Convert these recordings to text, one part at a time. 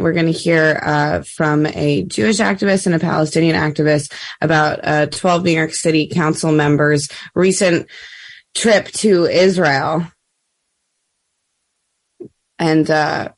we're going to hear uh, from a Jewish activist and a Palestinian activist about uh, 12 New York City Council members' recent trip to Israel. And uh,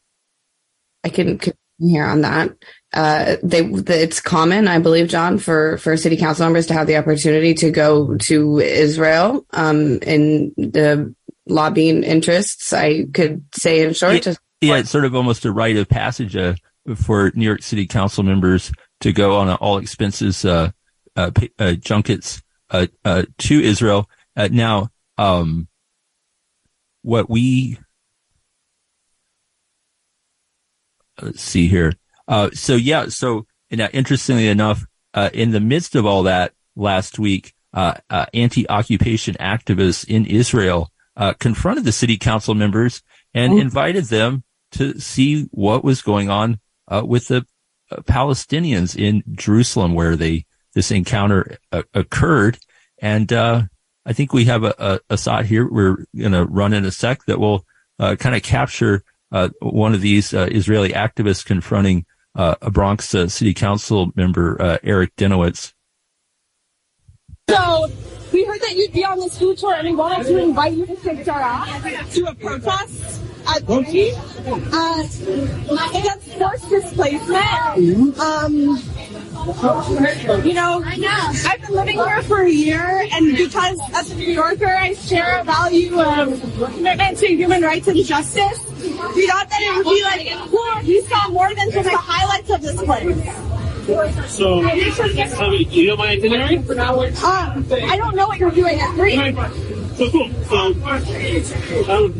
I can here on that. Uh, they, it's common, I believe, John, for, for city council members to have the opportunity to go to Israel um, in the lobbying interests. I could say in short, yeah, yeah it's sort of almost a rite of passage uh, for New York City council members to go on all expenses uh, uh, uh junkets uh, to Israel. now, um, what we let's see here. Uh, so yeah, so interestingly enough, uh, in the midst of all that last week, uh, uh anti-occupation activists in Israel uh, confronted the city council members and invited them to see what was going on uh, with the Palestinians in Jerusalem, where they this encounter occurred. And I think we have a, a, a shot here we're going to run in a sec that will kind of capture one of these Israeli activists confronting uh, a Bronx uh, City Council member, uh, Eric Dinowitz. So that you'd be on this food tour, and we wanted to invite you to Sarah to a protest at City uh, against forced displacement. Um, you know, I've been living here for a year, and because as a New Yorker, I share a value of commitment to human rights and justice. We thought that it would be like, cool, we saw more than just the highlights of this place. So, tell me, you know my itinerary? Um, I don't know what you're doing at three. So cool. So, um,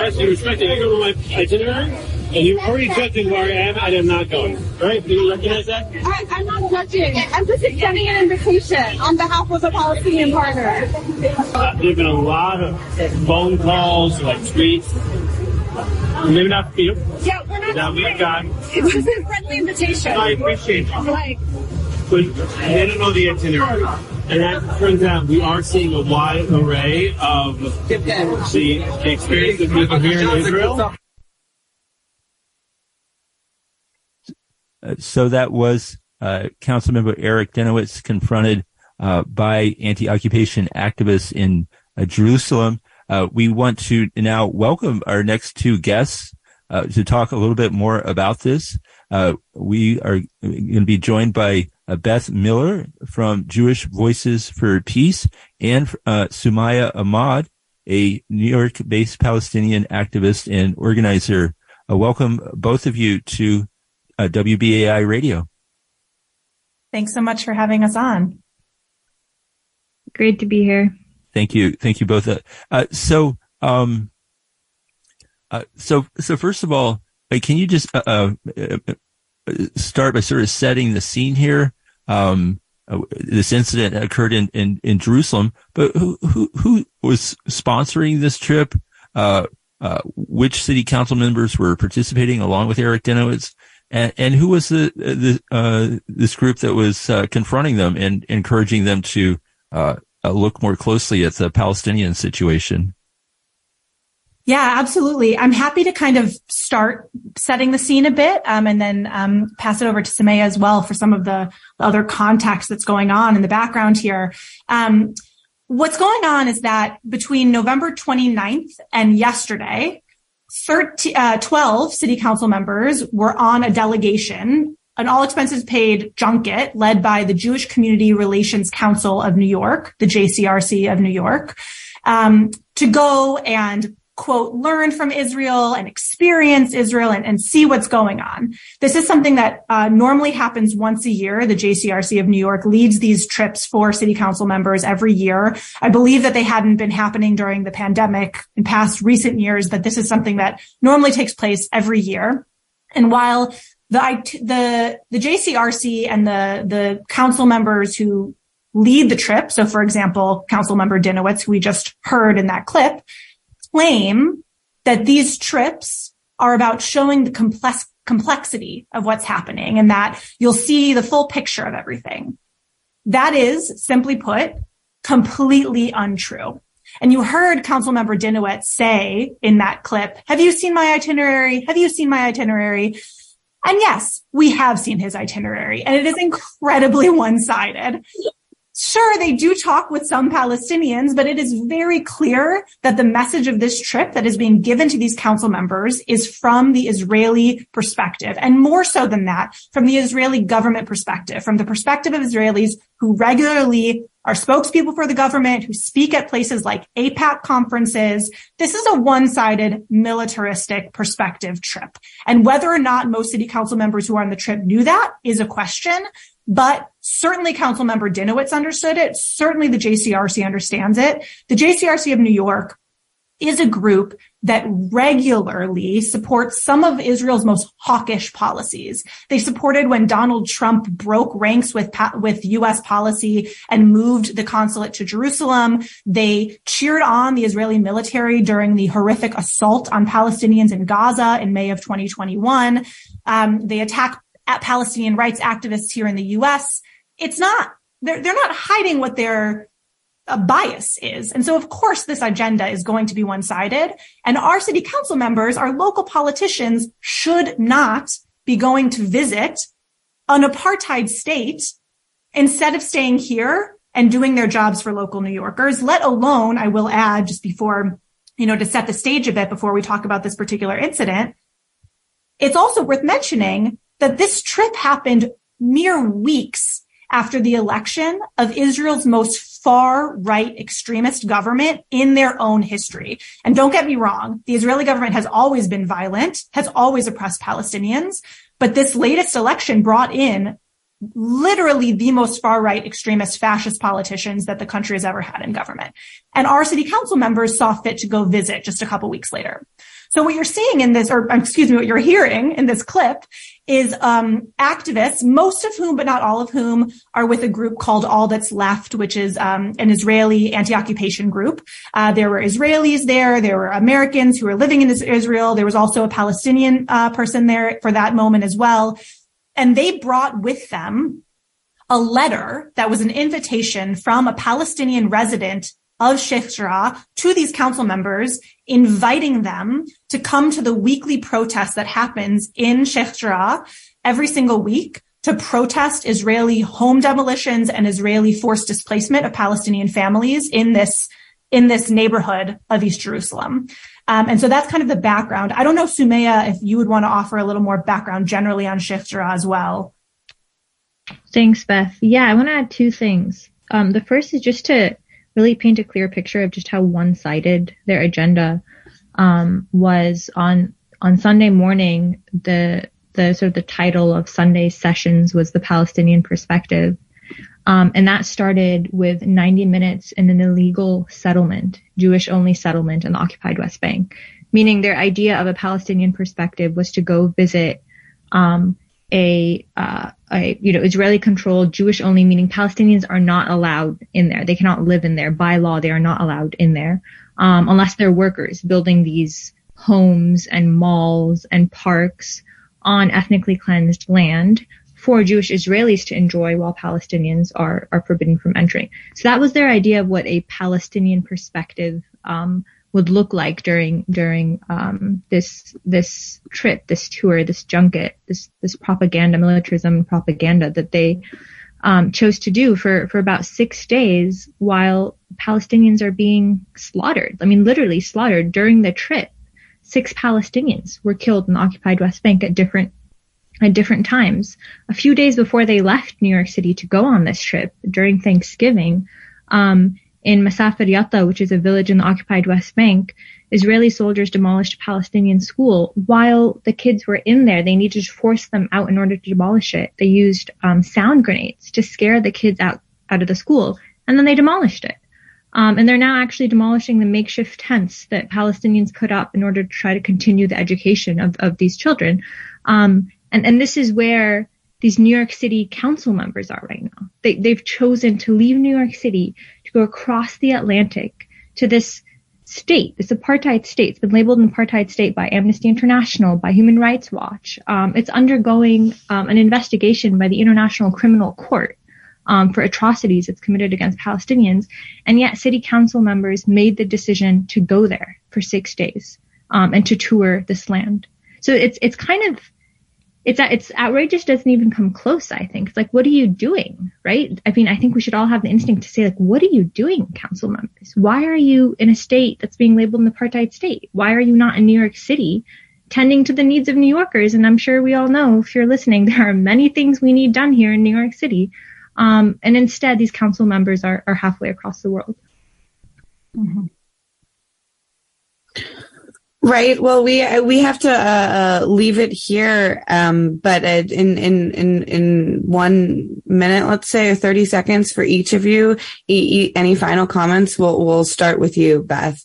as you respect it, I go to my itinerary. And you're already judging where I am, and I'm not going. Right? Do you recognize that? I, am not judging. I'm just extending an invitation on behalf of a Palestinian partner. Uh, there have been a lot of phone calls, like tweets. Maybe not for you. Yeah. That we've got. It's just a friendly invitation. I appreciate it. Like, but they don't know the itinerary. And as it turns out, we are seeing a wide array of the, the experience of people here in Israel. Uh, so that was uh, Councilmember Eric Dinowitz confronted uh, by anti-occupation activists in uh, Jerusalem. Uh, we want to now welcome our next two guests uh, to talk a little bit more about this. we are going to be joined by Beth Miller from Jewish Voices for Peace and Sumaya Ahmad, a New York-based Palestinian activist and organizer. welcome both of you to uh, WBAI Radio. Thanks so much for having us on. Great to be here. Thank you. Thank you both. Uh, uh, so, um, uh, so, so first of all, can you just, uh, uh, start by sort of setting the scene here? Um, this incident occurred in, in, in Jerusalem, but who, who, who was sponsoring this trip? which city council members were participating along with Eric Dinowitz? And, and who was the, the uh, this group that was uh, confronting them and encouraging them to uh, uh, look more closely at the Palestinian situation? Yeah, absolutely. I'm happy to kind of start setting the scene a bit, um, and then um, pass it over to Sumaya as well for some of the other context that's going on in the background here. Um, what's going on is that between November 29th and yesterday, 13, uh, 12 city council members were on a delegation, an all expenses paid junket led by the Jewish Community Relations Council of New York, the JCRC of New York, um, to go and quote, learn from Israel and experience Israel and, and see what's going on. This is something that uh, normally happens once a year. The JCRC of New York leads these trips for city council members every year. I believe that they hadn't been happening during the pandemic in past recent years, but this is something that normally takes place every year. And while the, the, the JCRC and the, the council members who lead the trip. So for example, council member Dinowitz, who we just heard in that clip, claim that these trips are about showing the complex complexity of what's happening and that you'll see the full picture of everything. That is, simply put, completely untrue. And you heard Councilmember Dinowitz say in that clip, have you seen my itinerary? Have you seen my itinerary? And yes, we have seen his itinerary and it is incredibly one-sided. Sure, they do talk with some Palestinians, but it is very clear that the message of this trip that is being given to these council members is from the Israeli perspective. And more so than that, from the Israeli government perspective, from the perspective of Israelis who regularly are spokespeople for the government, who speak at places like AIPAC conferences. This is a one-sided militaristic perspective trip. And whether or not most city council members who are on the trip knew that is a question. But certainly council member Dinowitz understood it. Certainly the JCRC understands it. The JCRC of New York is a group that regularly supports some of Israel's most hawkish policies. They supported when Donald Trump broke ranks with, with US policy and moved the consulate to Jerusalem. They cheered on the Israeli military during the horrific assault on Palestinians in Gaza in May of 2021. Um, they attack at Palestinian rights activists here in the US. It's not, they're, they're not hiding what their uh, bias is. And so of course this agenda is going to be one-sided and our city council members, our local politicians should not be going to visit an apartheid state instead of staying here and doing their jobs for local New Yorkers, let alone, I will add just before, you know, to set the stage a bit before we talk about this particular incident. It's also worth mentioning that this trip happened mere weeks after the election of Israel's most far right extremist government in their own history. And don't get me wrong, the Israeli government has always been violent, has always oppressed Palestinians, but this latest election brought in literally the most far right extremist fascist politicians that the country has ever had in government. And our city council members saw fit to go visit just a couple weeks later. So what you're seeing in this, or excuse me, what you're hearing in this clip is um, activists, most of whom, but not all of whom, are with a group called All That's Left, which is um, an Israeli anti-occupation group. Uh, there were Israelis there, there were Americans who were living in Israel. There was also a Palestinian uh, person there for that moment as well, and they brought with them a letter that was an invitation from a Palestinian resident of Sheikh Jarrah to these council members, inviting them to come to the weekly protest that happens in Sheikh Jarrah every single week to protest Israeli home demolitions and Israeli forced displacement of Palestinian families in this in this neighborhood of East Jerusalem. Um, and so that's kind of the background. I don't know, Sumaya, if you would want to offer a little more background generally on Sheikh Jarrah as well. Thanks, Beth. Yeah, I want to add two things. Um, the first is just to really paint a clear picture of just how one-sided their agenda um, was on on Sunday morning. The the sort of the title of Sunday sessions was the Palestinian perspective, um, and that started with 90 minutes in an illegal settlement, Jewish only settlement in the occupied West Bank, meaning their idea of a Palestinian perspective was to go visit um, a, uh, you know, Israeli controlled Jewish only, meaning Palestinians are not allowed in there. They cannot live in there. By law, they are not allowed in there, um, unless they're workers building these homes and malls and parks on ethnically cleansed land for Jewish Israelis to enjoy while Palestinians are, are forbidden from entering. So that was their idea of what a Palestinian perspective, um, would look like during during um, this this trip, this tour, this junket, this this propaganda, militarism propaganda that they um, chose to do for for about six days while Palestinians are being slaughtered. I mean, literally slaughtered during the trip. Six Palestinians were killed in the occupied West Bank at different at different times. A few days before they left New York City to go on this trip during Thanksgiving, um, in Masafer Yatta, which is a village in the occupied West Bank, Israeli soldiers demolished a Palestinian school. While the kids were in there, they needed to force them out in order to demolish it. They used um, sound grenades to scare the kids out, out of the school, and then they demolished it. Um, and they're now actually demolishing the makeshift tents that Palestinians put up in order to try to continue the education of, of these children. Um, and, and this is where these New York City council members are right now. They, they've chosen to leave New York City go across the Atlantic to this state, this apartheid state. It's been labeled an apartheid state by Amnesty International, by Human Rights Watch. Um, it's undergoing um, an investigation by the International Criminal Court um, for atrocities it's committed against Palestinians. And yet city council members made the decision to go there for six days um, and to tour this land. So it's it's kind of it's it's outrageous doesn't even come close i think. It's like what are you doing right? I mean i think we should all have the instinct to say like what are you doing council members? Why are you in a state that's being labeled an apartheid state? Why are you not in new york city tending to the needs of new yorkers? And i'm sure we all know if you're listening there are many things we need done here in new york city. Um, and instead these council members are, are halfway across the world. Mm-hmm. Right. Well, we uh, we have to uh, uh, leave it here. Um, but uh, in in in in one minute, let's say, or thirty seconds for each of you. E- e- any final comments? We'll we'll start with you, Beth.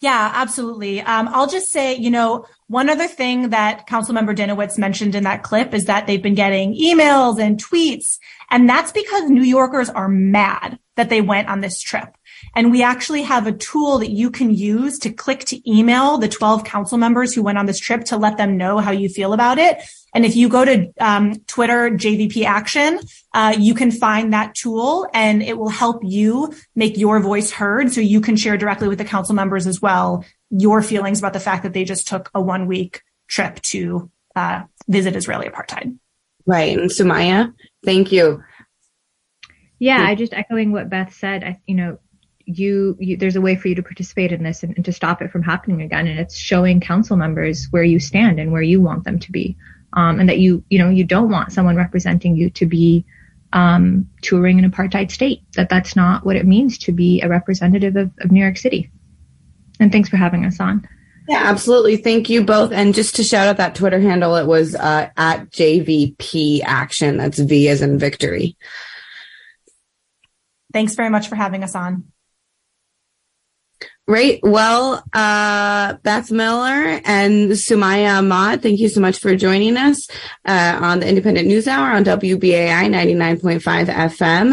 Yeah, absolutely. Um, I'll just say, you know, one other thing that Councilmember Dinowitz mentioned in that clip is that they've been getting emails and tweets, and that's because New Yorkers are mad that they went on this trip. And we actually have a tool that you can use to click to email the 12 council members who went on this trip to let them know how you feel about it. And if you go to um, Twitter JVP Action, uh, you can find that tool and it will help you make your voice heard so you can share directly with the council members as well your feelings about the fact that they just took a one week trip to uh, visit Israeli apartheid. Right. And Sumaya, thank you. Yeah, I just echoing what Beth said. I, you know, you, you, there's a way for you to participate in this and, and, to stop it from happening again and it's showing council members where you stand and where you want them to be um, and that you you know you don't want someone representing you to be um, touring an apartheid state that that's not what it means to be a representative of, of new york city and thanks for having us on yeah, absolutely. Thank you both. And just to shout out that Twitter handle, it was uh, at JVP Action. That's V as in victory. Thanks very much for having us on. Right. Well, uh, Beth Miller and Sumaya Ahmad, thank you so much for joining us uh, on the Independent News Hour on WBAI 99.5 FM.